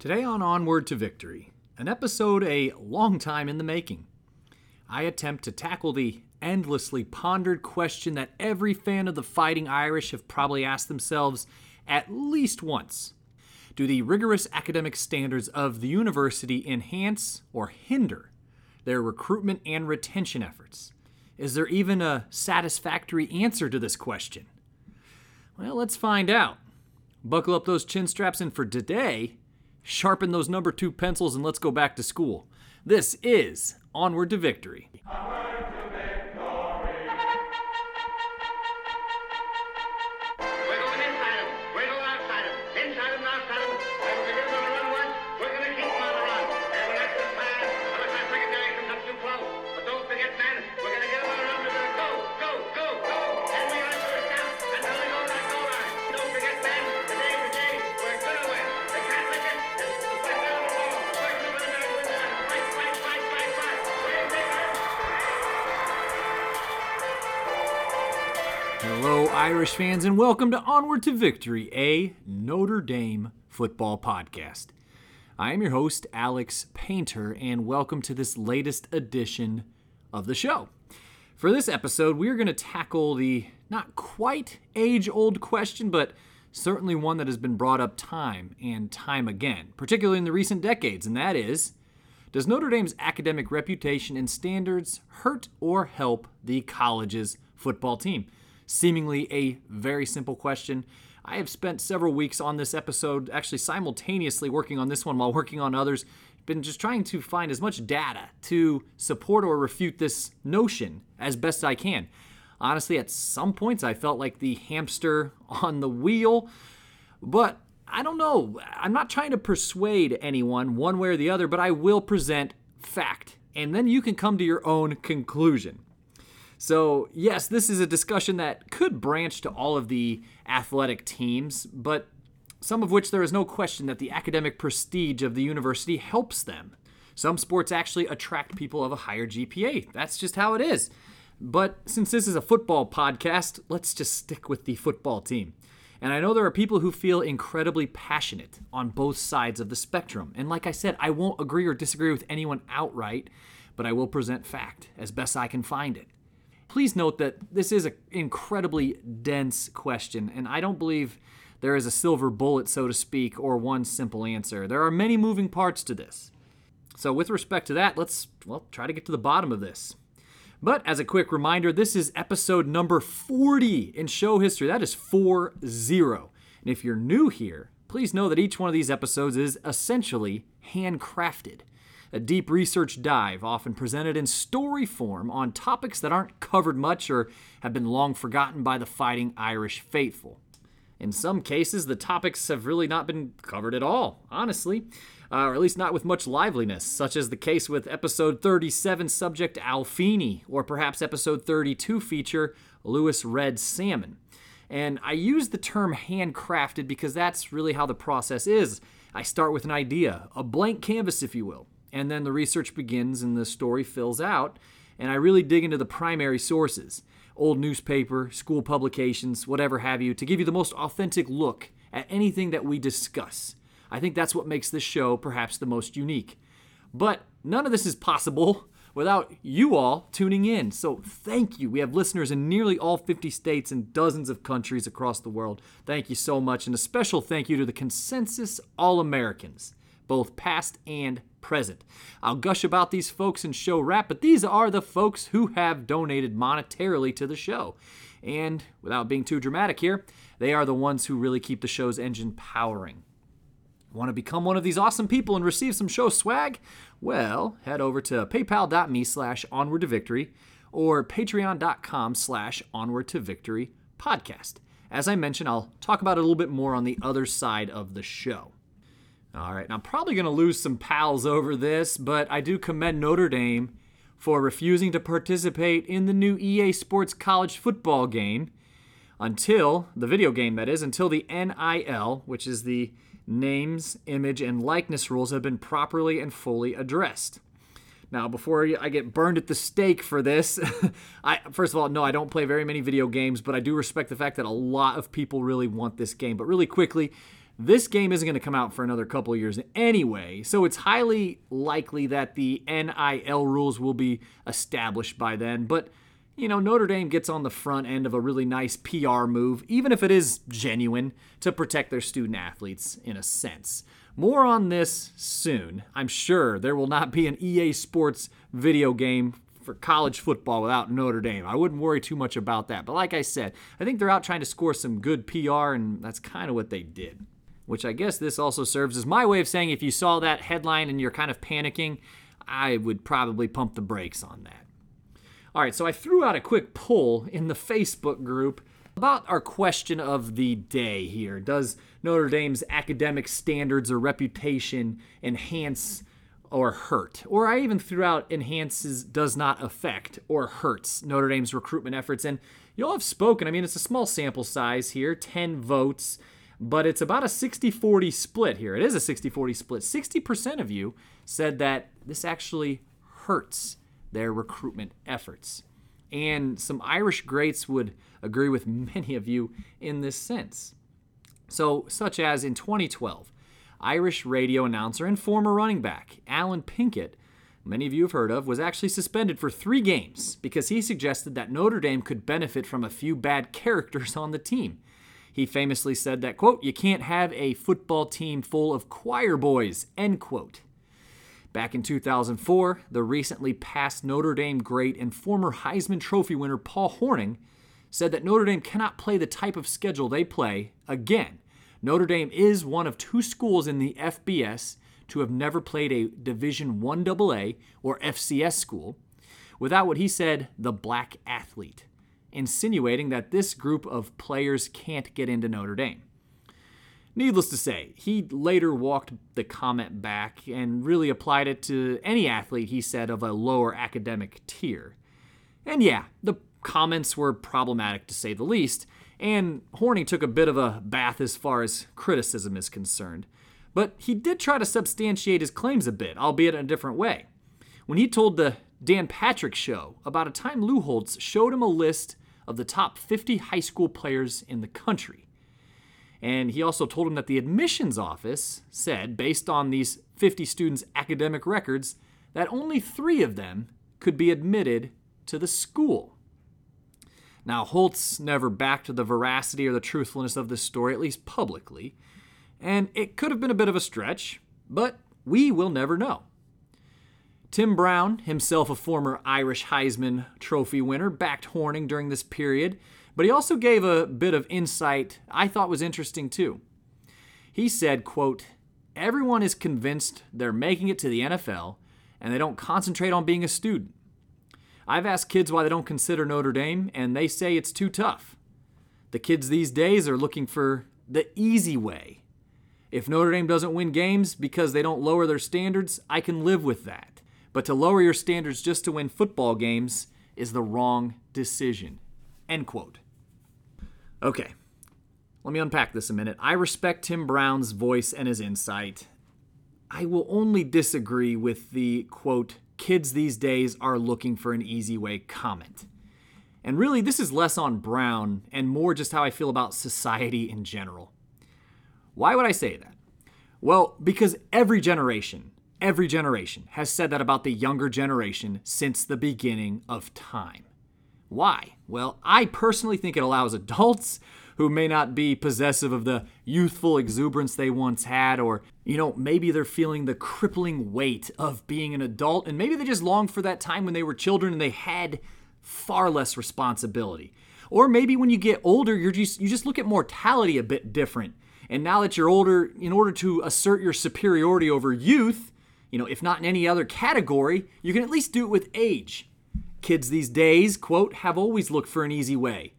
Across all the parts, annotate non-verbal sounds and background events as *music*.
Today on Onward to Victory, an episode a long time in the making. I attempt to tackle the endlessly pondered question that every fan of the Fighting Irish have probably asked themselves at least once. Do the rigorous academic standards of the university enhance or hinder their recruitment and retention efforts? Is there even a satisfactory answer to this question? Well, let's find out. Buckle up those chin straps, and for today, sharpen those number two pencils and let's go back to school. This is Onward to Victory. Irish fans, and welcome to Onward to Victory, a Notre Dame football podcast. I am your host, Alex Painter, and welcome to this latest edition of the show. For this episode, we are going to tackle the not quite age old question, but certainly one that has been brought up time and time again, particularly in the recent decades, and that is Does Notre Dame's academic reputation and standards hurt or help the college's football team? Seemingly a very simple question. I have spent several weeks on this episode, actually simultaneously working on this one while working on others. Been just trying to find as much data to support or refute this notion as best I can. Honestly, at some points, I felt like the hamster *laughs* on the wheel, but I don't know. I'm not trying to persuade anyone one way or the other, but I will present fact, and then you can come to your own conclusion. So, yes, this is a discussion that could branch to all of the athletic teams, but some of which there is no question that the academic prestige of the university helps them. Some sports actually attract people of a higher GPA. That's just how it is. But since this is a football podcast, let's just stick with the football team. And I know there are people who feel incredibly passionate on both sides of the spectrum. And like I said, I won't agree or disagree with anyone outright, but I will present fact as best I can find it. Please note that this is an incredibly dense question, and I don't believe there is a silver bullet, so to speak, or one simple answer. There are many moving parts to this. So, with respect to that, let's well try to get to the bottom of this. But as a quick reminder, this is episode number 40 in show history. That is 4 0. And if you're new here, please know that each one of these episodes is essentially handcrafted. A deep research dive, often presented in story form, on topics that aren't covered much or have been long forgotten by the fighting Irish faithful. In some cases, the topics have really not been covered at all, honestly, uh, or at least not with much liveliness, such as the case with episode 37 subject Alfini, or perhaps episode 32 feature Louis Red Salmon. And I use the term handcrafted because that's really how the process is. I start with an idea, a blank canvas, if you will, and then the research begins and the story fills out, and I really dig into the primary sources old newspaper, school publications, whatever have you, to give you the most authentic look at anything that we discuss. I think that's what makes this show perhaps the most unique. But none of this is possible without you all tuning in. So thank you. We have listeners in nearly all 50 states and dozens of countries across the world. Thank you so much. And a special thank you to the Consensus All Americans, both past and present. I'll gush about these folks and show wrap, but these are the folks who have donated monetarily to the show. And without being too dramatic here, they are the ones who really keep the show's engine powering. Want to become one of these awesome people and receive some show swag? Well, head over to paypal.me slash onward to victory or patreon.com slash onward to victory podcast. As I mentioned, I'll talk about it a little bit more on the other side of the show. All right, now I'm probably going to lose some pals over this, but I do commend Notre Dame for refusing to participate in the new EA Sports college football game until the video game that is until the NIL, which is the names, image, and likeness rules have been properly and fully addressed. Now, before I get burned at the stake for this, *laughs* I first of all, no, I don't play very many video games, but I do respect the fact that a lot of people really want this game. But really quickly, This game isn't going to come out for another couple years anyway, so it's highly likely that the NIL rules will be established by then. But, you know, Notre Dame gets on the front end of a really nice PR move, even if it is genuine, to protect their student athletes in a sense. More on this soon. I'm sure there will not be an EA Sports video game for college football without Notre Dame. I wouldn't worry too much about that. But like I said, I think they're out trying to score some good PR, and that's kind of what they did which I guess this also serves as my way of saying if you saw that headline and you're kind of panicking, I would probably pump the brakes on that. All right, so I threw out a quick poll in the Facebook group about our question of the day here. Does Notre Dame's academic standards or reputation enhance or hurt? Or I even threw out enhances, does not affect, or hurts Notre Dame's recruitment efforts. And you all have spoken. I mean, it's a small sample size here 10 votes but it's about a 60 40 split here. It is a 60 40 split. 60% of you said that this actually hurts their recruitment efforts. And some Irish greats would agree with *laughs* many of you in this sense. So, such as in 2012, Irish radio announcer and former running back Allen Pinkett, many of you have heard of, was actually suspended for three games because he suggested that Notre Dame could benefit from a few bad characters on the team. He famously said that, quote, you can't have a football team full of choir boys, end quote. Back in 2004, the recently passed Notre Dame great and former Heisman Trophy winner Paul Hornung said that Notre Dame cannot play the type of schedule they play again. Notre Dame is one of two schools in the FBS to have never played a Division 1 AA or FCS school without what he said the black athlete insinuating that this group of players can't get into Notre Dame. Needless to say, he later walked the comment back and really applied it to any athlete he said of a lower academic tier. And yeah, the comments were problematic to say the least, and Hornung took a bit of a bath as far as criticism is concerned. But he did try to substantiate his claims a bit, albeit in a different way. When he told the Dan Patrick show about a time Lou Holtz showed him a list of the top 50 high school players in the country. And he also told him that the admissions office said, based on these 50 students' academic records, that only three of them could be admitted to the school. Now, Holtz never backed the veracity or the truthfulness of this story, at least publicly, and it could have been a bit of a stretch, but we will never know. Tim Brown, himself a former Irish Heisman Trophy winner, backed Hornung during this period, but he also gave a bit of insight I thought was interesting too. He said, quote, Everyone is convinced they're making it to the NFL and they don't concentrate on being a student. I've asked kids why they don't consider Notre Dame, and they say it's too tough. The kids these days are looking for the easy way. If Notre Dame doesn't win games because they don't lower their standards, I can live with that. But to lower your standards just to win football games is the wrong decision. End quote. Okay, let me unpack this a minute. I respect Tim Brown's voice and his insight. I will only disagree with the quote, kids these days are looking for an easy way comment. And really, this is less on Brown and more just how I feel about society in general. Why would I say that? Well, because every generation, Every generation has said that about the younger generation since the beginning of time. Why? Well, I personally think it allows adults who may not be possessive of the youthful exuberance they once had, or, you know, maybe they're feeling the crippling weight of being an adult, and maybe they just long for that time when they were children and they had far less responsibility. Or maybe when you get older, you're just you just look at mortality a bit different. And now that you're older, in order to assert your superiority over youth, you know, if not in any other category, you can at least do it with age. Kids these days, quote, have always looked for an easy way.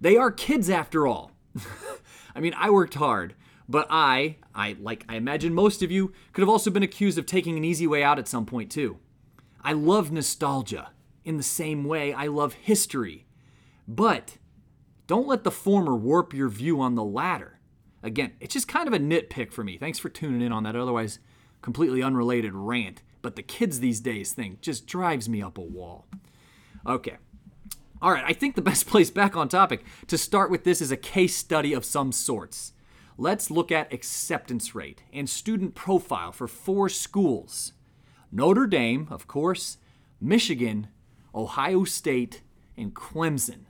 They are kids after all. *laughs* I mean, I worked hard, but I, I like I imagine most of you could have also been accused of taking an easy way out at some point too. I love nostalgia in the same way I love history. But don't let the former warp your view on the latter. Again, it's just kind of a nitpick for me. Thanks for tuning in on that. Otherwise, completely unrelated rant, but the kids these days thing just drives me up a wall. Okay. All right, I think the best *laughs* place back on topic to start with this is a case study of some sorts. let's look at acceptance rate and student profile for four schools Notre Dame, of course, Michigan, Ohio State, and Clemson.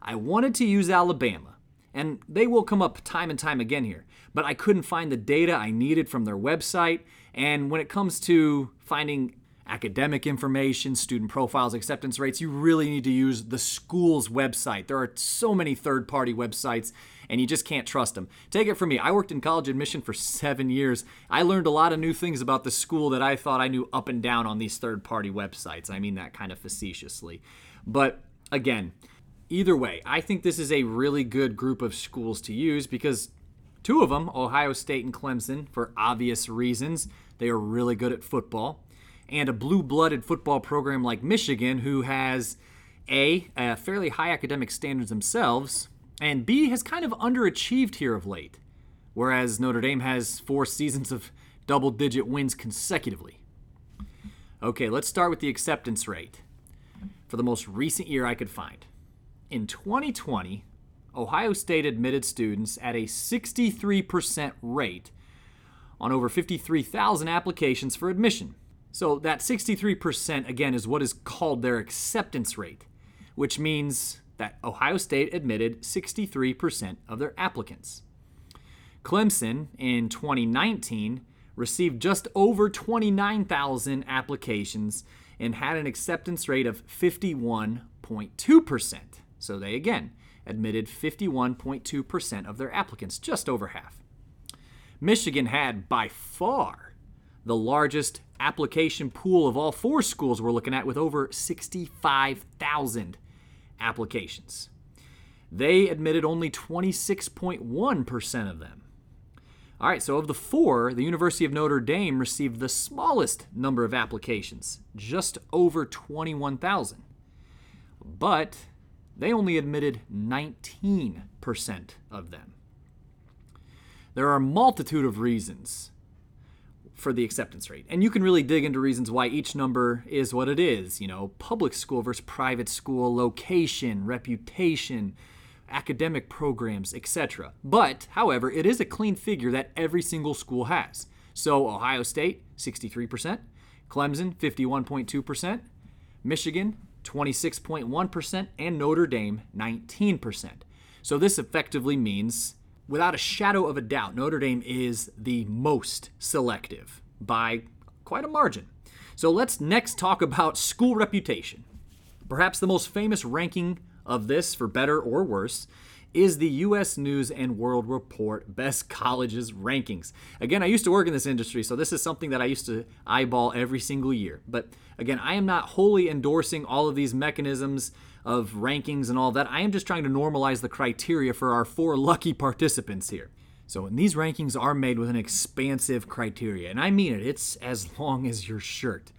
I wanted to use Alabama, and they will come up time and time again here, but I couldn't find the data I needed from their website. And when it comes to finding academic information, student profiles, acceptance rates, you really need to use the school's website. There are so many third party websites, and you just can't trust them. Take it from me, I worked in college admission for seven years. I learned a lot of new things about the school that I thought I knew up and down on these third party websites. I mean that kind of facetiously. But again, either way, I think this is a really good group of schools to use because two of them, Ohio State and Clemson, for obvious reasons, they are really good at football and a blue blooded football program like Michigan, who has A, a fairly high academic standards themselves, and B, has kind of underachieved here of late, whereas Notre Dame has four seasons of double digit wins consecutively. Okay, let's start with the acceptance rate for the most recent year I could find. In 2020, Ohio State admitted students at a 63% rate on over 53,000 applications for admission. So that 63% again is what is called their acceptance rate, which means that Ohio State admitted 63% of their applicants. Clemson in 2019 received just over 29,000 applications and had an acceptance rate of 51.2%. So they again admitted 51.2% of their applicants, just over half. Michigan had by far the largest application pool of all four schools we're looking at with over 65,000 applications. They admitted only 26.1% of them. All right, so of the four, the University of Notre Dame received the smallest number of applications, just over 21,000. But they only admitted 19% of them. There are a multitude of reasons for the acceptance rate. And you can really dig into reasons why each number is what it is. You know, public school versus private school, location, reputation, academic programs, etc. But, however, it is a clean figure that every single school has. So, Ohio State, 63%, Clemson, 51.2%, Michigan, 26.1%, and Notre Dame, 19%. So, this effectively means without a shadow of a doubt, Notre Dame is the most selective by quite a margin. So let's next talk about school reputation. Perhaps the most famous ranking of this, for better or worse, is the US News and World Report Best Colleges Rankings. Again, I used to work in this industry, so this is something that I used to eyeball every single year. But again, I am not wholly endorsing all of these mechanisms of rankings and all that. I am just trying to normalize the criteria for our four lucky participants here. So, and these rankings are made with an expansive criteria, and I mean it, it's as long as your shirt.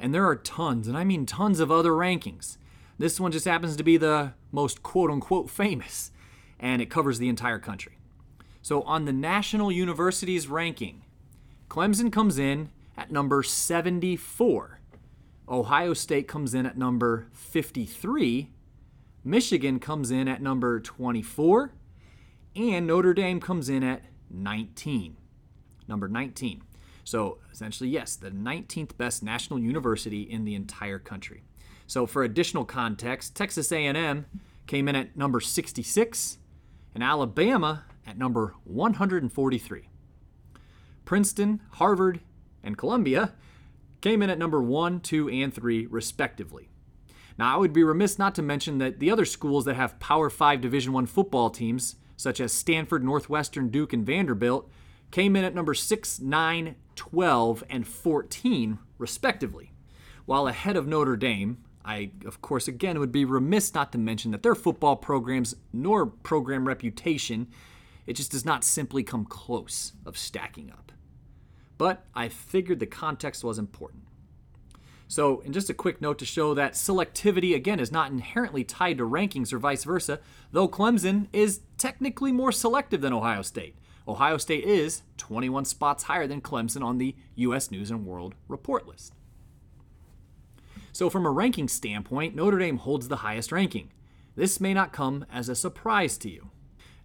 And there are tons, and I mean tons of other rankings. This one just happens to be the most quote unquote famous, and it covers the entire country. So, on the National Universities ranking, Clemson comes in at number 74. Ohio State comes in at number 53. Michigan comes in at number 24. And Notre Dame comes in at 19. Number 19. So essentially, yes, the 19th best national university in the entire country. So for additional context, Texas A&M came in at number 66 and Alabama at number 143. Princeton, Harvard, and Columbia came in at number 1, 2, and 3, respectively. Now, I would be remiss not to mention that the other schools that have Power 5 Division 1 football teams, such as Stanford, Northwestern, Duke, and Vanderbilt, came in at number 6, 9, 12, and 14, respectively. While ahead of Notre Dame, I, of course, again would be remiss not to mention that their football programs nor program reputation, it just does not simply come close of stacking up but I figured the context was important. So, and just a quick note to show that selectivity, again, is not inherently tied to rankings or vice versa, though Clemson is technically more selective than Ohio State. Ohio State is 21 spots higher than Clemson on the U.S. News and World Report list. So, from a ranking standpoint, Notre Dame holds the highest ranking. This may not come as a surprise to you.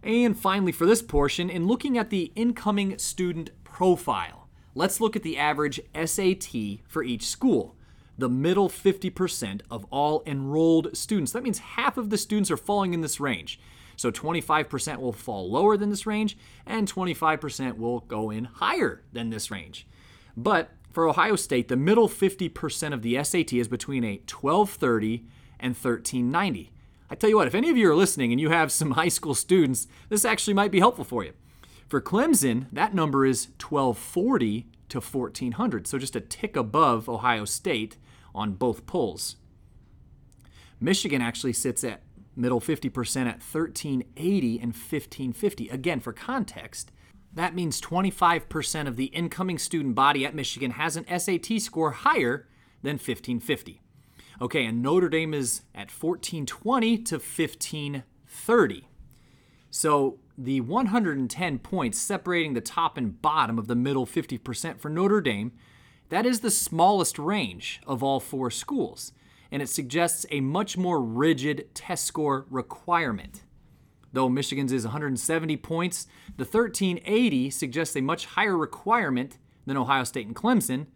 And finally, for this portion, in looking at the incoming student profile, let's look at the average SAT for each school. The middle 50% of all enrolled students. That means half of the students are falling in this range. So 25% will fall lower than this range, and 25% will go in higher than this range. But for Ohio State, the middle 50% of the SAT is between a 1230 and 1390. I tell you what, if any of you are listening and you have some *laughs* high school students, this actually might be helpful for you. For Clemson, that number is 1240 to 1400, so just a tick above Ohio State on both polls. Michigan actually sits at middle 50% at 1380 and 1550. Again, for context, that means 25% of the incoming student body at Michigan has an SAT score higher than 1550. Okay, and Notre Dame is at 1420 to 1530. So the 110 points separating the top and bottom of the middle 50% for Notre Dame, that is the smallest range of all four schools, and it suggests a much more rigid test score requirement. Though Michigan's is 170 points, the 1380 suggests a much higher requirement than Ohio State and Clemson,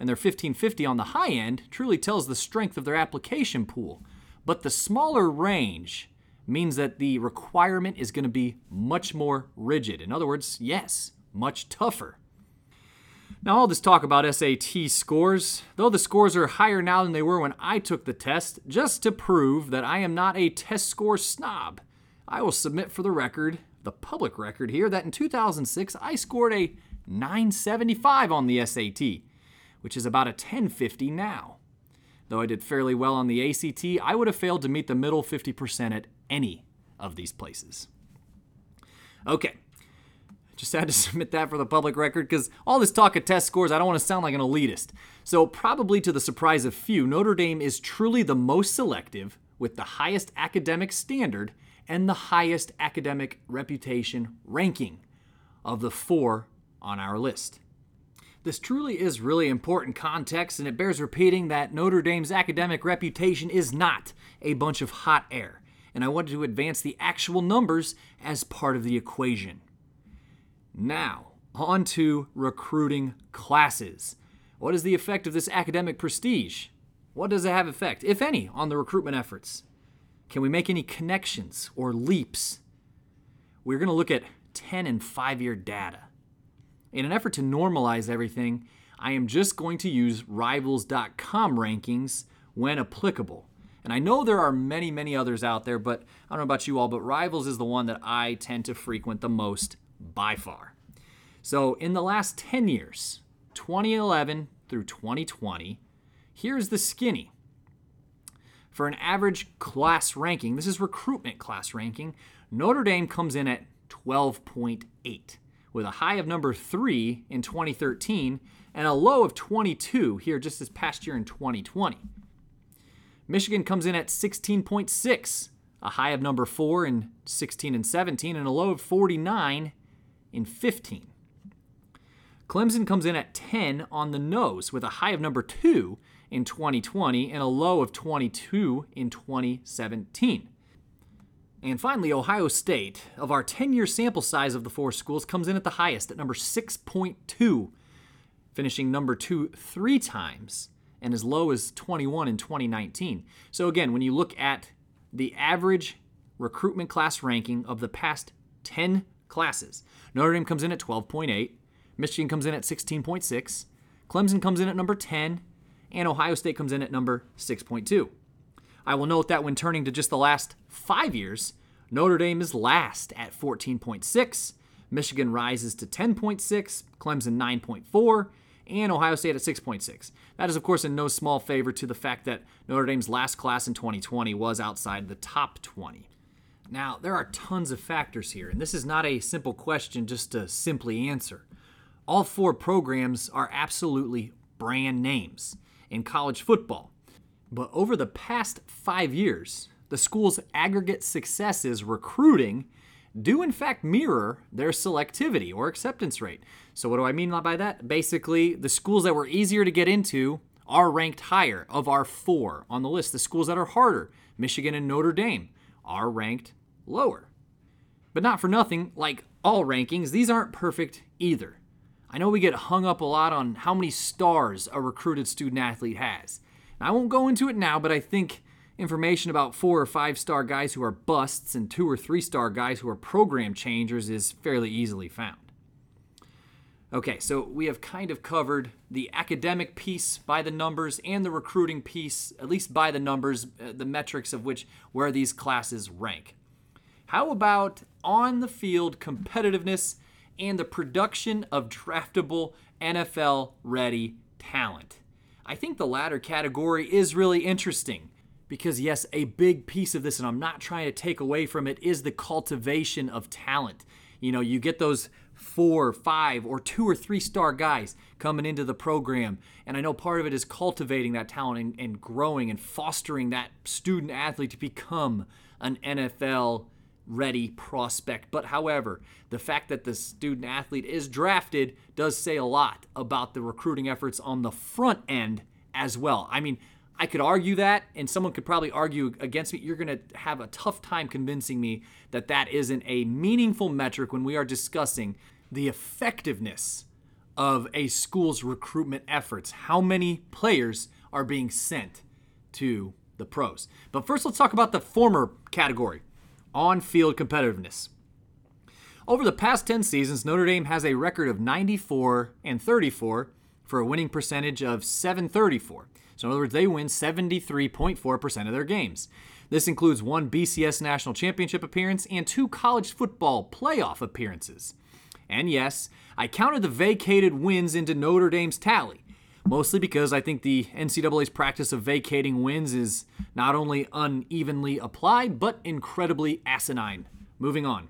and their 1550 on the high end truly tells the strength of their application pool. But the smaller range means that the requirement is going to be much more rigid. In other words, yes, much tougher. Now, all this talk about SAT scores, though the scores are higher now than they were when I took the test, just to prove that I am not a test score snob. I will submit for the record, the public record here, that in 2006 I scored a 975 on the SAT, which is about a 1050 now. Though I did fairly well on the ACT, I would have failed to meet the middle 50% at any of these places. Okay, just had to *laughs* submit that for the public record because all this talk of test scores, I don't want to sound like an elitist. So, probably to the surprise of few, Notre Dame is truly the most selective with the highest academic standard and the highest academic reputation ranking of the four on our list. This truly is really important context, and it bears repeating that Notre Dame's academic reputation is not a bunch of hot air, and I wanted to advance the actual numbers as part of the equation. Now, on to recruiting classes. What is the effect of this academic prestige? What does it have effect, if any, on the recruitment efforts? Can we make any connections or leaps? We're going to look at 10 and 5 year data. In an effort to normalize everything, I am just going to use rivals.com rankings when applicable. And I know there are many, many others out there, but I don't know about you all, but Rivals is the one that I tend to frequent the most by far. So in the last 10 years, 2011 through 2020, here's the skinny. For an average class ranking, this is recruitment class ranking, Notre Dame comes in at 12.8, with a high of number 3 in 2013 and a low of 22 here just this past year in 2020. Michigan comes in at 16.6, a high of number 4 in 16 and 17 and a low of 49 in 15. Clemson comes in at 10 on the nose with a high of number 2 in 2020 and a low of 22 in 2017. And finally, Ohio State, of our 10 year sample size of the four schools, comes in at the highest at number 6.2, finishing number 2 three times and as low as 21 in 2019. So, again, when you look at the average recruitment class ranking of the past 10 classes, Notre Dame comes in at 12.8, Michigan comes in at 16.6, Clemson comes in at number 10, and Ohio State comes in at number 6.2. I will note that when turning to just the last five years, Notre Dame is last at 14.6, Michigan rises to 10.6, Clemson 9.4, and Ohio State at 6.6. That is, of course, in no small favor to the fact that Notre Dame's last class in 2020 was outside the top 20. Now, there are tons of factors here, and this is not a simple question just to simply answer. All four programs are absolutely brand names in college football. But over the past five years, the school's aggregate successes recruiting do in fact mirror their selectivity or acceptance rate. So, what do I mean by that? Basically, the schools that were easier to get into are ranked higher of our four on the list. The schools that are harder, Michigan and Notre Dame, are ranked lower. But not for nothing, like all rankings, these aren't perfect either. I know we get hung up a lot on how many stars a recruited student athlete has. I won't go into it now, but I think information about four or five star guys who are busts and two or three star guys who are program changers is fairly easily found. Okay, so we have kind of covered the academic piece by the numbers and the recruiting piece, at least by the numbers, uh, the metrics of which where these classes rank. How about on the field competitiveness and the production of draftable NFL ready talent? I think the latter category is really interesting because, yes, a big piece of this, and I'm not trying to take away from it, is the cultivation of talent. You know, you get those four, five, or two or three star guys coming into the program. And I know part of it is cultivating that talent and, and growing and fostering that student athlete to become an NFL ready prospect. But however, the fact that the student athlete is drafted does say a lot about the recruiting efforts on the front end as well. I mean, I could argue that, and someone could probably argue against me. You're going to have a tough time convincing me that that isn't a meaningful metric when we are discussing the effectiveness of a school's recruitment efforts. How many players are being sent to the pros? But first, let's talk about the former category on field competitiveness. Over the past 10 seasons, Notre Dame has a record of 94 and 34 for a winning percentage of 734. So, in other words, they win 73.4% of their games. This includes one BCS national championship appearance and two college football playoff appearances. And yes, I counted the vacated wins into Notre Dame's tally, mostly because I think the NCAA's practice of vacating wins is not only unevenly applied, but incredibly asinine. Moving on.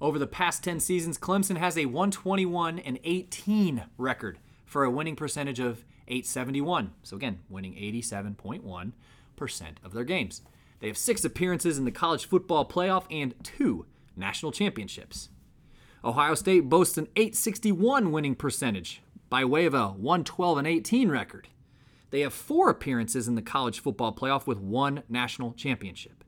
Over the past 10 seasons, Clemson has a 121 and 18 record for a winning percentage of 871. So again, winning 87.1% of their games. They have six appearances in the college football playoff and two national championships. Ohio State boasts an 861 winning percentage by way of a 112 and 18 record. They have four appearances in the college football playoff with one national championship.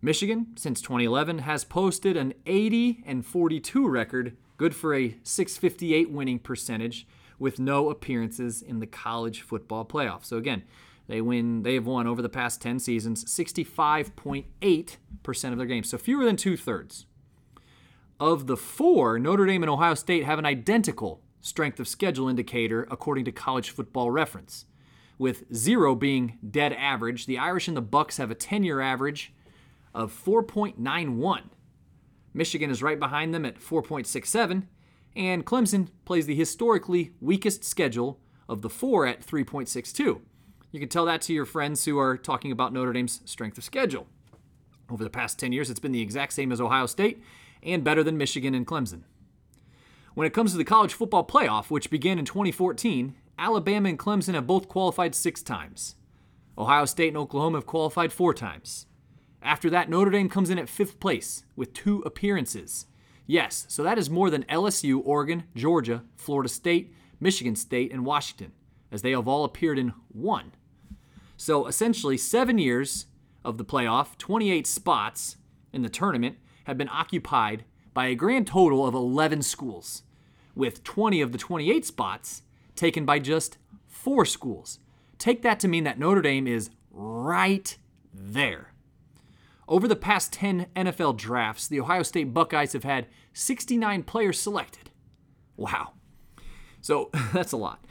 Michigan, since 2011, has posted an 80 and 42 record, good for a 658 winning percentage, with no appearances in the college football playoff. So again, they win. They have won over the past 10 seasons 65.8% of their games, so fewer than two thirds. Of the four, Notre Dame and Ohio State have an identical strength of schedule indicator according to College Football Reference, with zero being dead average. The Irish and the Bucks have a 10-year average of 4.91. Michigan is right behind them at 4.67, and Clemson plays the historically weakest schedule of the four at 3.62. You can tell that to your friends who are talking about Notre Dame's strength of schedule. Over the past 10 years, it's been the exact same as Ohio State and better than Michigan and Clemson. When it comes to the college football playoff, which began in 2014, Alabama and Clemson have both qualified six times. Ohio State and Oklahoma have qualified four times. After that, Notre Dame comes in at fifth place with two appearances. Yes, so that is more than LSU, Oregon, Georgia, Florida State, Michigan State, and Washington, as they have all appeared in one. So essentially, seven years of the playoff, 28 spots in the tournament have been occupied by a grand total of 11 schools, with 20 of the 28 spots taken by just four schools. Take that to mean that Notre Dame is right there. Over the past 10 NFL drafts, the Ohio State Buckeyes have had 69 players selected. Wow. So *laughs* that's a lot.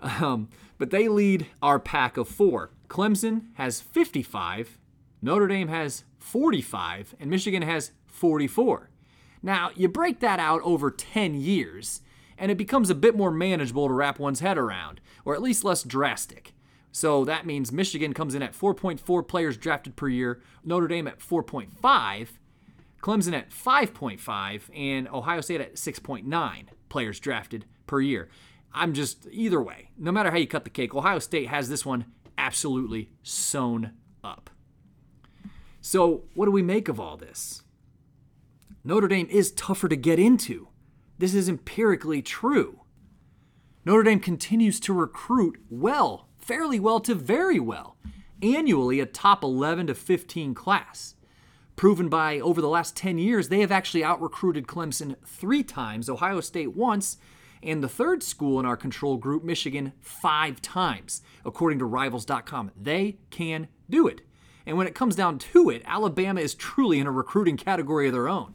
Um, but they lead our pack of four. Clemson has 55, Notre Dame has 45, and Michigan has 44. Now, you break that out over 10 years, and it becomes a bit more manageable to wrap one's head around, or at least less drastic. So that means Michigan comes in at 4.4 players drafted per year, Notre Dame at 4.5, Clemson at 5.5, and Ohio State at 6.9 players drafted per year. I'm just, either way, no matter how you cut the cake, Ohio State has this one absolutely sewn up. So, what do we make of all this? Notre Dame is tougher to get into. This is empirically true. Notre Dame continues to recruit well, fairly well to very well, annually a top 11 to 15 class. proven by over the last 10 years, they have actually out recruited Clemson three times, Ohio State once, and the third school in our control group, Michigan, five times, according to Rivals.com. They can do it. And when it comes down to it, Alabama is truly in a recruiting category of their own.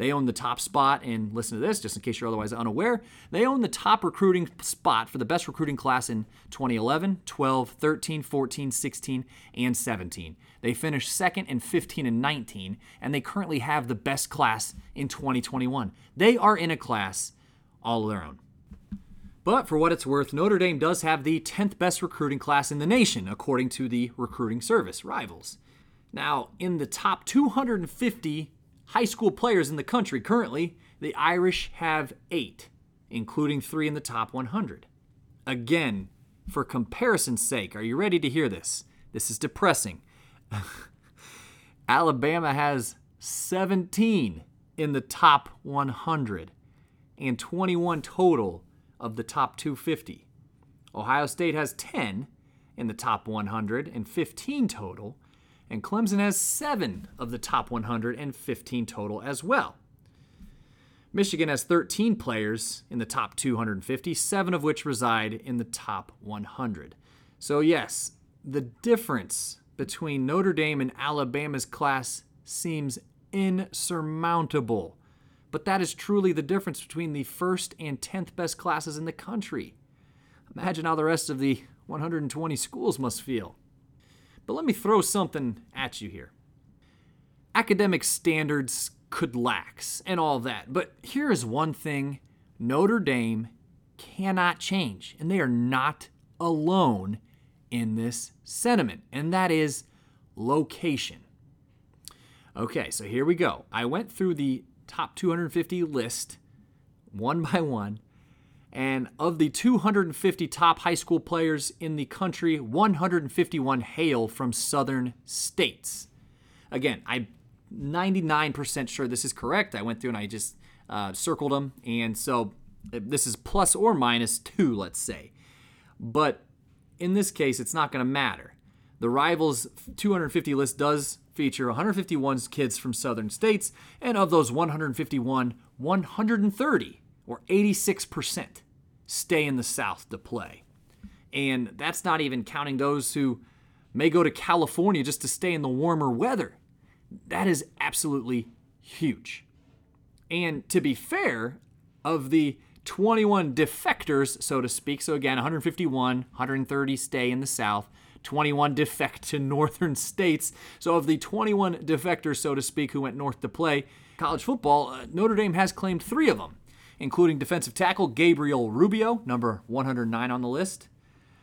They own the top spot, and listen to this, just in case you're otherwise unaware. They own the top recruiting spot for the best recruiting class in 2011, 12, 13, 14, 16, and 17. They finished second in 15 and 19, and they currently have the best class in 2021. They are in a class all their own. But for what it's worth, Notre Dame does have the 10th best recruiting class in the nation, according to the recruiting service, Rivals. Now, in the top 250 high school players in the country currently, the Irish have eight, including three in the top 100. Again, for comparison's sake, are you ready to hear this? This is depressing. *laughs* Alabama has 17 in the top 100 and 21 total of the top 250. Ohio State has 10 in the top 100 and 15 total, and Clemson has 7 of the top 115 total as well. Michigan has 13 players in the top 250, 7 of which reside in the top 100. So, yes, the difference between Notre Dame and Alabama's class seems insurmountable. But that is truly the difference between the first and 10th best classes in the country. Imagine how the rest of the 120 schools must feel. But let me throw something at you here. Academic standards could lax and all that, but here is one thing Notre Dame cannot change, and they are not alone in this sentiment, and that is location. Okay, so here we go. I went through the top 250 list one by one. And of the 250 top high school players in the country, 151 hail from southern states. Again, I'm 99% sure this is correct. I went through and I just uh, circled them. And so this is plus or minus two, let's say. But in this case, it's not going to matter. The Rivals 250 list does feature 151 kids from southern states, and of those 151, 130, or 86%, stay in the South to play. And that's not even counting those who may go to California just to stay in the warmer weather. That is absolutely huge. And to be fair, of the 21 defectors, so to speak, so again, 151, 130 stay in the South, 21 defect to *laughs* northern states. So, of the 21 defectors, so to speak, who went north to play college football, uh, Notre Dame has claimed three of them, including defensive tackle Gabriel Rubio, number 109 on the list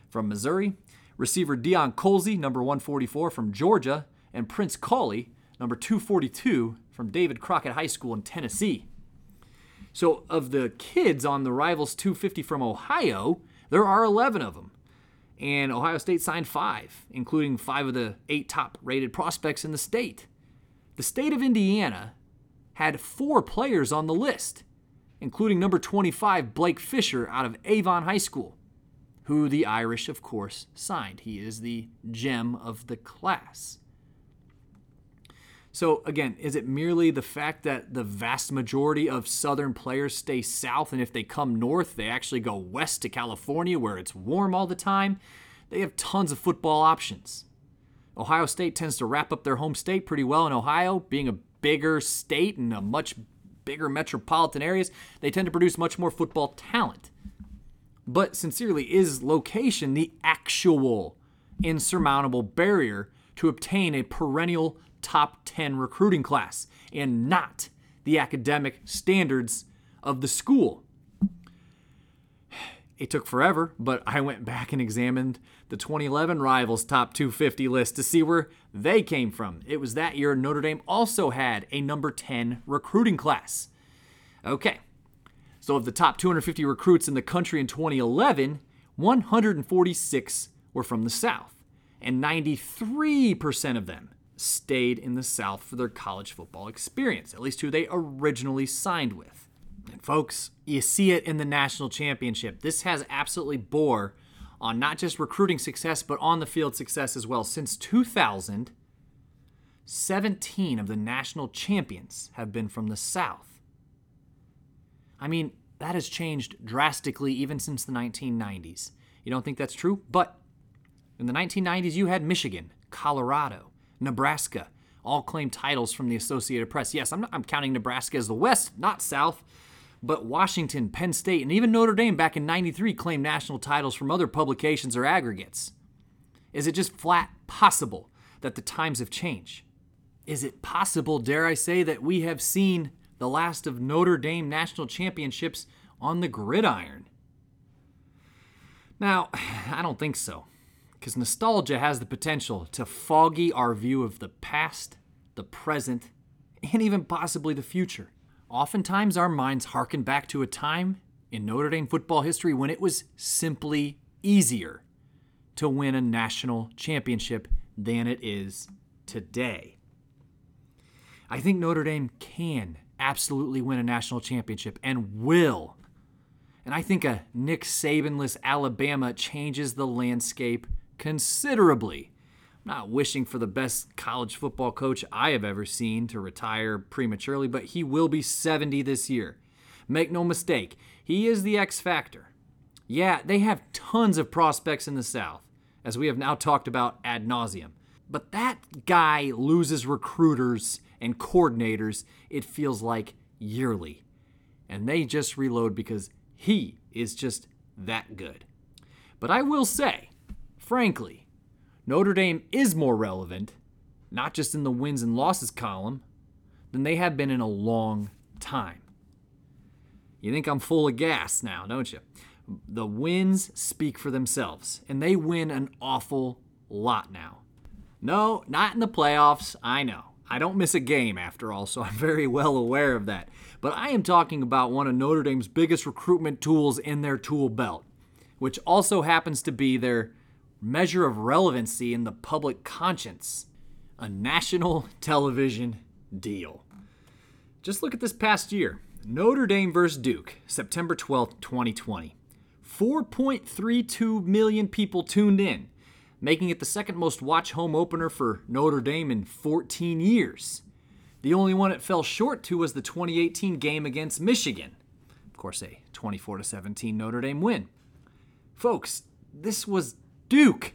from Missouri, receiver Deion Colzie, number 144 from Georgia, and Prince Kollie, number 242 from David Crockett High School in Tennessee. So, of the kids on the Rivals 250 from Ohio, there are 11 of them and Ohio State signed five, including five of the eight top rated prospects in the state. The state of Indiana had four players on the list, including number 25, Blake Fisher out of Avon High School, who the Irish, of course, signed. He is the gem of the class. So, again, is it merely the fact that the vast majority of Southern players stay south, and if they come north, they actually go west to California where it's warm all the time? They have tons of football options. Ohio State tends to wrap up their home state pretty well in Ohio, being a bigger state and a much bigger metropolitan areas, they tend to produce much more football talent. But sincerely, is location the actual insurmountable barrier to obtain a perennial top 10 recruiting class and not the academic standards of the school. It took forever, but I went back and examined the 2011 Rivals top 250 list to see where they came from. It was that year Notre Dame also had a number 10 recruiting class. Okay, so of the top 250 recruits in the country in 2011, 146 were from the South, and 93% of them stayed in the South for their college football experience, at least who they originally signed with. And folks, you see it in the national championship. This has absolutely bore on not just recruiting success, but on the field success as well. Since 2000, 17 of the national champions have been from the South. I mean, that has changed drastically even since the 1990s. You don't think that's true? But in the 1990s, you had Michigan, Colorado, Nebraska, all claim titles from the Associated Press. Yes, I'm, not, I'm counting Nebraska as the West, not South. But Washington, Penn State, and even Notre Dame back in 93 claimed national titles from other publications or aggregates. Is it just flat possible that the times have changed? Is it possible, dare I say, that we have seen the last of Notre Dame national championships on the gridiron? Now, *sighs* I don't think so, because nostalgia has the potential to foggy our view of the past, the present, and even possibly the future. Oftentimes, our minds harken back to a time in Notre Dame football history when it was simply easier to win a national championship than it is today. I think Notre Dame can absolutely win a national championship and will. And I think a Nick Sabanless Alabama changes the landscape considerably not wishing for the best college football coach I have ever seen to retire prematurely, but he will be 70 this year. Make no mistake, he is the X factor. Yeah, they have tons of prospects in the South, as we have now talked about ad nauseum. But that guy loses recruiters and coordinators, it feels like yearly. And they just reload because he is just that good. But I will say, frankly, Notre Dame is more relevant, not just in the wins and losses column, than they have been in a long time. You think I'm full of gas now, don't you? The wins speak for themselves, and they win an awful lot now. No, not in the playoffs, I know. I don't miss a game after all, so I'm very well aware of that. But I am talking about one of Notre Dame's biggest recruitment tools in their tool belt, which also happens to be their measure of relevancy in the public conscience a national *laughs* television deal. Just look at this past year Notre Dame versus Duke, September 12th, 2020. 4.32 million people tuned in, making it the second most watched home opener for Notre Dame in 14 years. The only one it fell short to was the 2018 game against Michigan. Of course, a 24 17 Notre Dame win. Folks, this was Duke.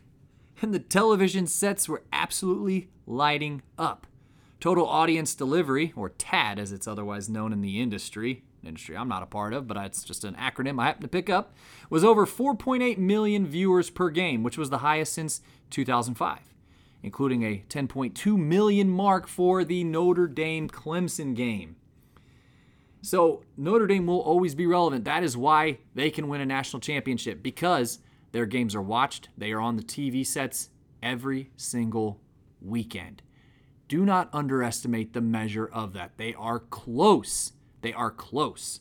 And the television sets were absolutely lighting up. Total audience delivery, or TAD as it's otherwise known in the industry, industry I'm not a part of, but it's just an acronym I happen to pick up, was over 4.8 million viewers per game, which was the highest since 2005, including a 10.2 million mark for the Notre Dame Clemson game. So Notre Dame will always be relevant. That is why they can win a national championship because their games are watched, they are on the TV sets every single weekend. Do not underestimate the measure of that. They are close. They are close.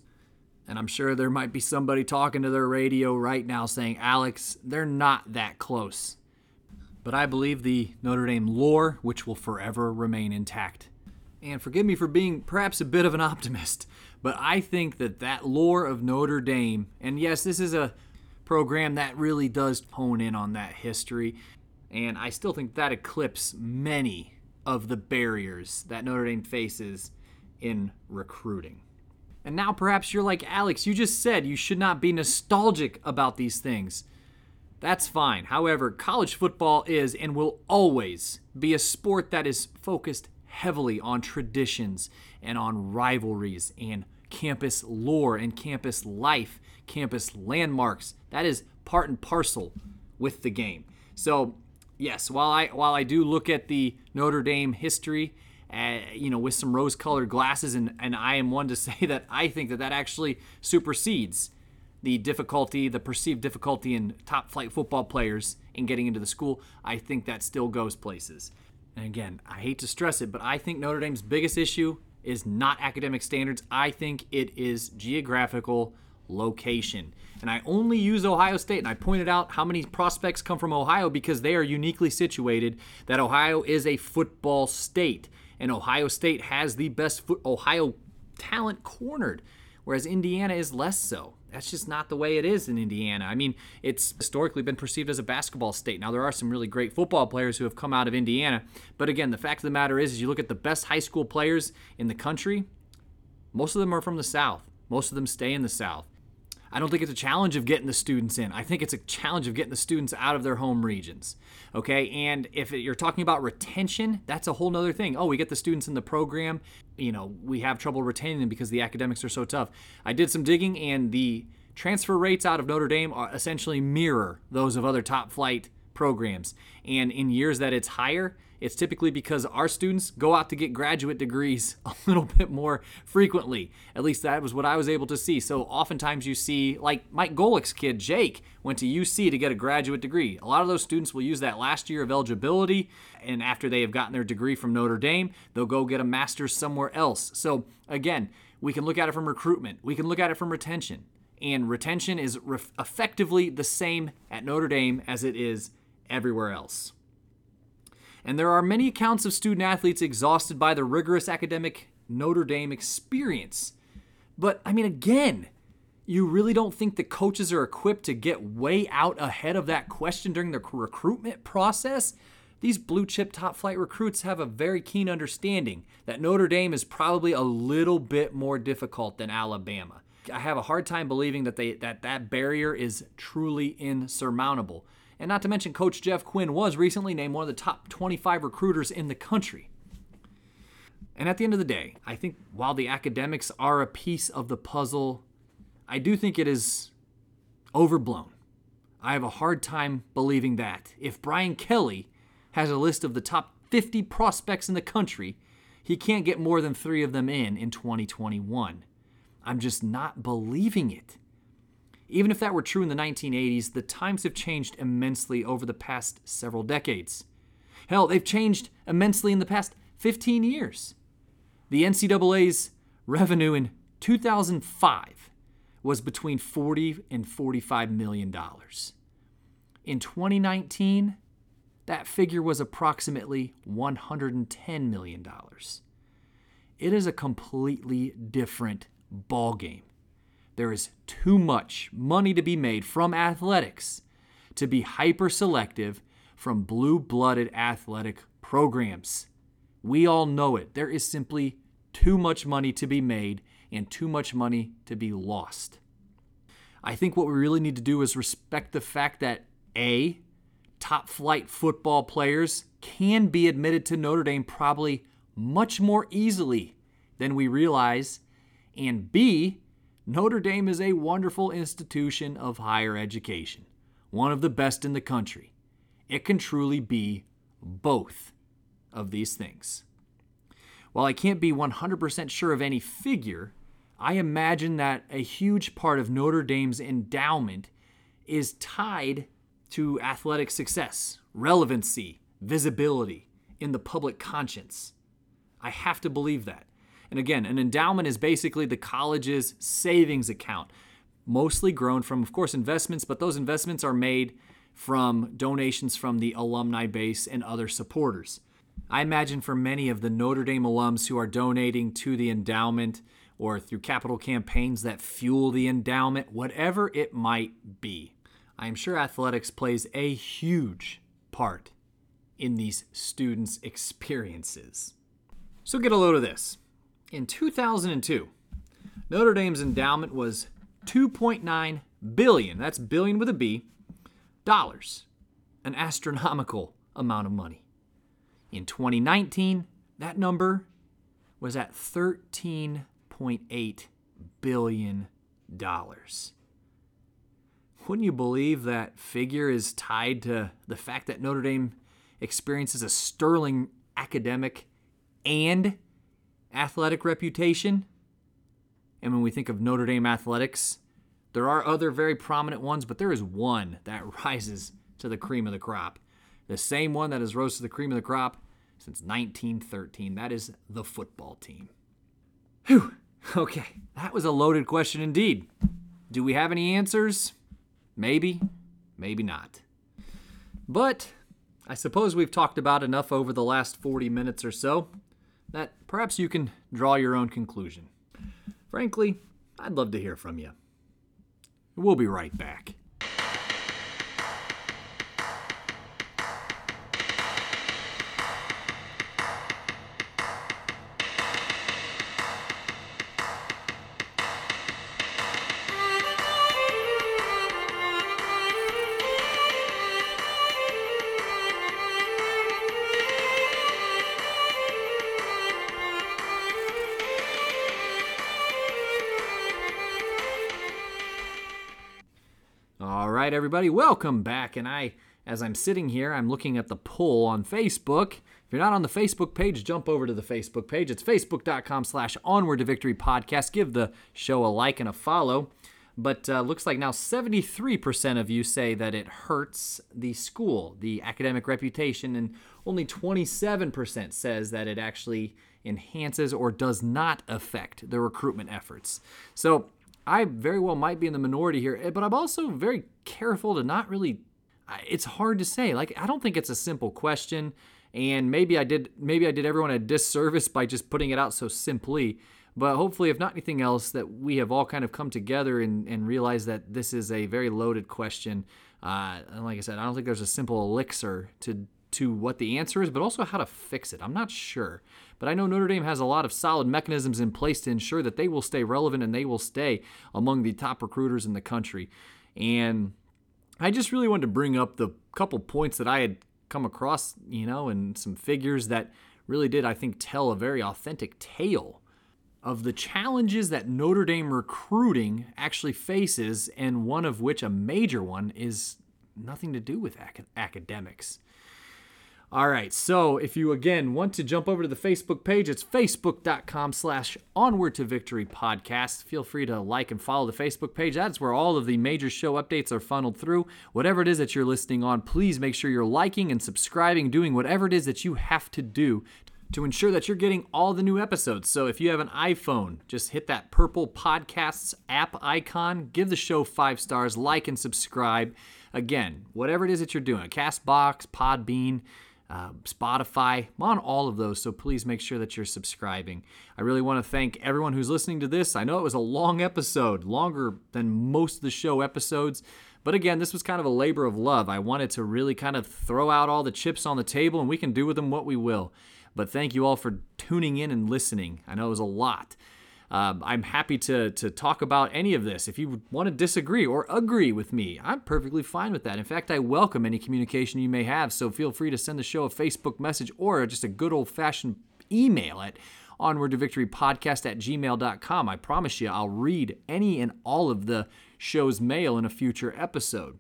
And I'm sure there might be somebody talking to their radio right now saying, Alex, they're not that close. But I believe the Notre Dame lore, which will forever remain intact. And forgive me for being perhaps a bit of an optimist, but I think that that lore of Notre Dame, and yes, this is a program that really does hone in on that history. And I still think that eclipses many of the barriers that Notre Dame faces in recruiting. And now perhaps you're like, Alex, you just said you should not be nostalgic about these things. That's fine. However, college football is and will always be a sport that is focused heavily on traditions and on rivalries and campus lore and campus life campus landmarks. That is part and parcel with the game. So, yes, while I while I do look at the Notre Dame history, uh, you know, with some rose-colored glasses, and and I am one to *laughs* say that I think that that actually supersedes the difficulty, the perceived difficulty in top flight football players in getting into the school. I think that still goes places. And again, I hate to stress it, but I think Notre Dame's biggest issue is not academic standards. I think it is geographical location. And I only use Ohio State, and I pointed out how many prospects come from Ohio because they are uniquely situated, that Ohio is a football state. And Ohio State has the best foot Ohio talent cornered, whereas Indiana is less so. That's just not the way it is in Indiana. I mean, it's historically been perceived as a basketball state. Now, there are some really great football players who have come out of Indiana, but again, the fact of the matter is, is you look at the best high school players in the country, most of them are from the South. Most of them stay in the South. I don't think it's a challenge of getting the students in. I think it's a challenge of getting the students out of their home regions. Okay, and if you're talking about retention, that's a whole nother thing. Oh, we get the students in the program, you know, we have trouble retaining them because the academics are so tough. I did some digging, and the transfer rates out of Notre Dame are essentially mirror those of other top flight programs. And in years that it's higher, it's typically because our students go out to get graduate degrees *laughs* a little bit more frequently. At least that was what I was able to see. So oftentimes you see, like Mike Golic's kid, Jake, went to UC to get a graduate degree. A lot of those students will use that last year of eligibility, and after they have gotten their degree from Notre Dame, they'll go get a master's somewhere else. So again, we can look at it from recruitment, we can look at it from retention. And retention is re- effectively the same at Notre Dame as it is everywhere else and there are many accounts of student athletes exhausted by the rigorous academic Notre Dame experience. But I mean, again, you really don't think the coaches are equipped to get way out ahead of that question during the recruitment process? These blue chip top flight recruits have a very keen understanding that Notre Dame is probably a little bit more difficult than Alabama. I have a hard time believing that they that that barrier is truly insurmountable. And not to mention, Coach Jeff Quinn was recently named one of the top 25 recruiters in the country. And at the end of the day, I think while the academics are a piece of the puzzle, I do think it is overblown. I have a hard time believing that. If Brian Kelly has a list of the top 50 prospects in the country, he can't get more than three of them in in 2021. I'm just not believing it. Even if that were true in the 1980s, the times have changed immensely over the past several decades. Hell, they've changed immensely in the past 15 years. The NCAA's revenue in 2005 was between 40 and 45 million dollars. In 2019, that figure was approximately 110 million dollars. It is a completely different ballgame. There is too much money to be made from athletics to be hyper selective from blue blooded athletic programs. We all know it. There is simply too much money to be made and too much money to be lost. I think what we really need to do is respect the fact that A, top flight football players can be admitted to Notre Dame probably much more easily than we realize, and B, Notre Dame is a wonderful institution of higher education, one of the best in the country. It can truly be both of these things. While I can't be 100% sure of any figure, I imagine that a huge part of Notre Dame's endowment is tied to athletic success, relevancy, visibility in the public conscience. I have to believe that. And again, an endowment is basically the college's savings account, mostly grown from, of course, investments, but those investments are made from donations from the alumni base and other supporters. I imagine for many of the Notre Dame alums who are donating to the endowment or through capital campaigns that fuel the endowment, whatever it might be, I am sure athletics plays a huge part in these students' experiences. So get a load of this. In 2002, Notre Dame's endowment was 2.9 billion, that's billion with a B, dollars, an astronomical amount of money. In 2019, that number was at 13.8 billion dollars. Wouldn't you believe that figure is tied to the fact that Notre Dame experiences a sterling academic and athletic reputation. And when we think of Notre Dame athletics, there are other very prominent ones, but there is one that *laughs* rises to the cream of the crop. The same one that has rose to the cream of the crop since 1913. That is the football team. Whew. Okay, that was a loaded question indeed. Do we have any answers? Maybe, maybe not. But I suppose we've talked about enough over the last 40 minutes or so that perhaps you can draw your own conclusion. Frankly, I'd love to hear from you. We'll be right back. Everybody, welcome back. And I, as I'm sitting here, I'm looking at the poll on Facebook. If you're not on the Facebook page, jump over to the Facebook page. It's facebook.com slash onward to victory podcast. Give the show a like and a follow. But uh, looks like now 73% of you say that it hurts the school, the academic reputation, and only 27% says that it actually enhances or does not affect the recruitment efforts. So I very well might be in the minority here, eh, but I'm also very careful to not really. It's hard to say. Like I don't think it's a simple question, and maybe I did maybe I did everyone a disservice by just putting it out so simply. But hopefully, if not anything else, that we have all kind of come together and, and realized that this is a very loaded question. Uh, and like I said, I don't think there's a simple elixir to to what the answer is, but also how to fix it. I'm not sure. But I know Notre Dame has a lot of solid mechanisms in place to ensure that they will stay relevant and they will stay among the top recruiters in the country. And I just really wanted to bring up the couple points that I had come across, you know, and some figures that really did, I think, tell a very authentic tale of the challenges that Notre Dame recruiting actually faces, and one of which, a major one, is nothing to do with ac- academics. All right, so if you again want to jump over to the Facebook page, it's facebook.com slash onward to victory podcast. Feel free to like and follow the Facebook page. That's where all of the major show updates are funneled through. Whatever it is that you're listening on, please make sure you're liking and subscribing, doing whatever it is that you have to do to ensure that you're getting all the new episodes. So if you have an iPhone, just hit that purple podcasts app icon, give the show five stars, like and subscribe. Again, whatever it is that you're doing, Castbox, Podbean, uh, Spotify, I'm on all of those, so please make sure that you're subscribing. I really want to thank everyone who's listening to this. I know it was a long episode, longer than most of the show episodes, but again, this was kind of a labor of love. I wanted to really kind of throw out all the chips on the table, and we can do with them what we will. But thank you all for tuning in and listening. I know it was a lot. Um, I'm happy to to talk about any of this. If you want to disagree or agree with me, I'm perfectly fine with that. In fact, I welcome any communication you may have. So feel free to send the show a Facebook message or just a good old fashioned email at onward to victory podcast at gmail.com. I promise you, I'll read any and all of the show's mail in a future episode.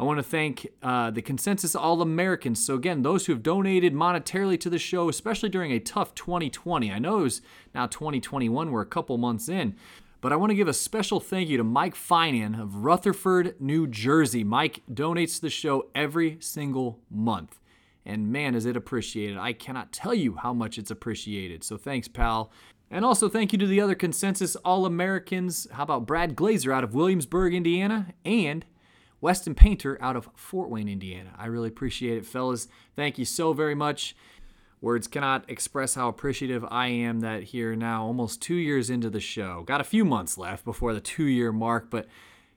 I want to thank uh, the Consensus All Americans. So, again, those who have donated monetarily to the show, especially during a tough 2020. I know it's now 2021, we're a couple months in. But I want to give a special thank you to Mike Finan of Rutherford, New Jersey. Mike donates to the show every single month. And man, is it appreciated. I cannot tell you how much it's appreciated. So thanks, pal. And also thank you to the other Consensus All Americans. How about Brad Glazer out of Williamsburg, Indiana? And Weston Painter out of Fort Wayne, Indiana. I really appreciate it, fellas. Thank you so very much. Words cannot express how appreciative I am that here now, almost two years into the show. Got a few months left before the two year mark, but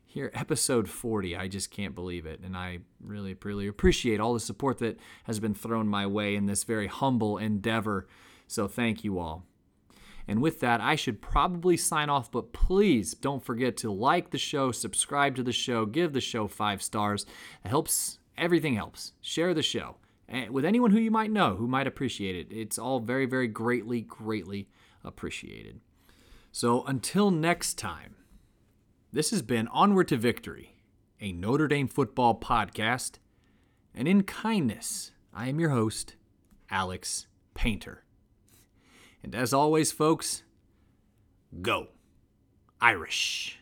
here, episode 40, I just can't believe it. And I really, really appreciate all the support that has been thrown my way in this very humble endeavor. So thank you all. And with that, I should probably sign off, but please don't forget to like the show, subscribe to the show, give the show five stars. It helps, everything helps. Share the show with anyone who you might know who might appreciate it. It's all very, very greatly, greatly appreciated. So until next time, this has been Onward to Victory, a Notre Dame football podcast. And in kindness, I am your host, Alex Painter. And as always, folks, go Irish.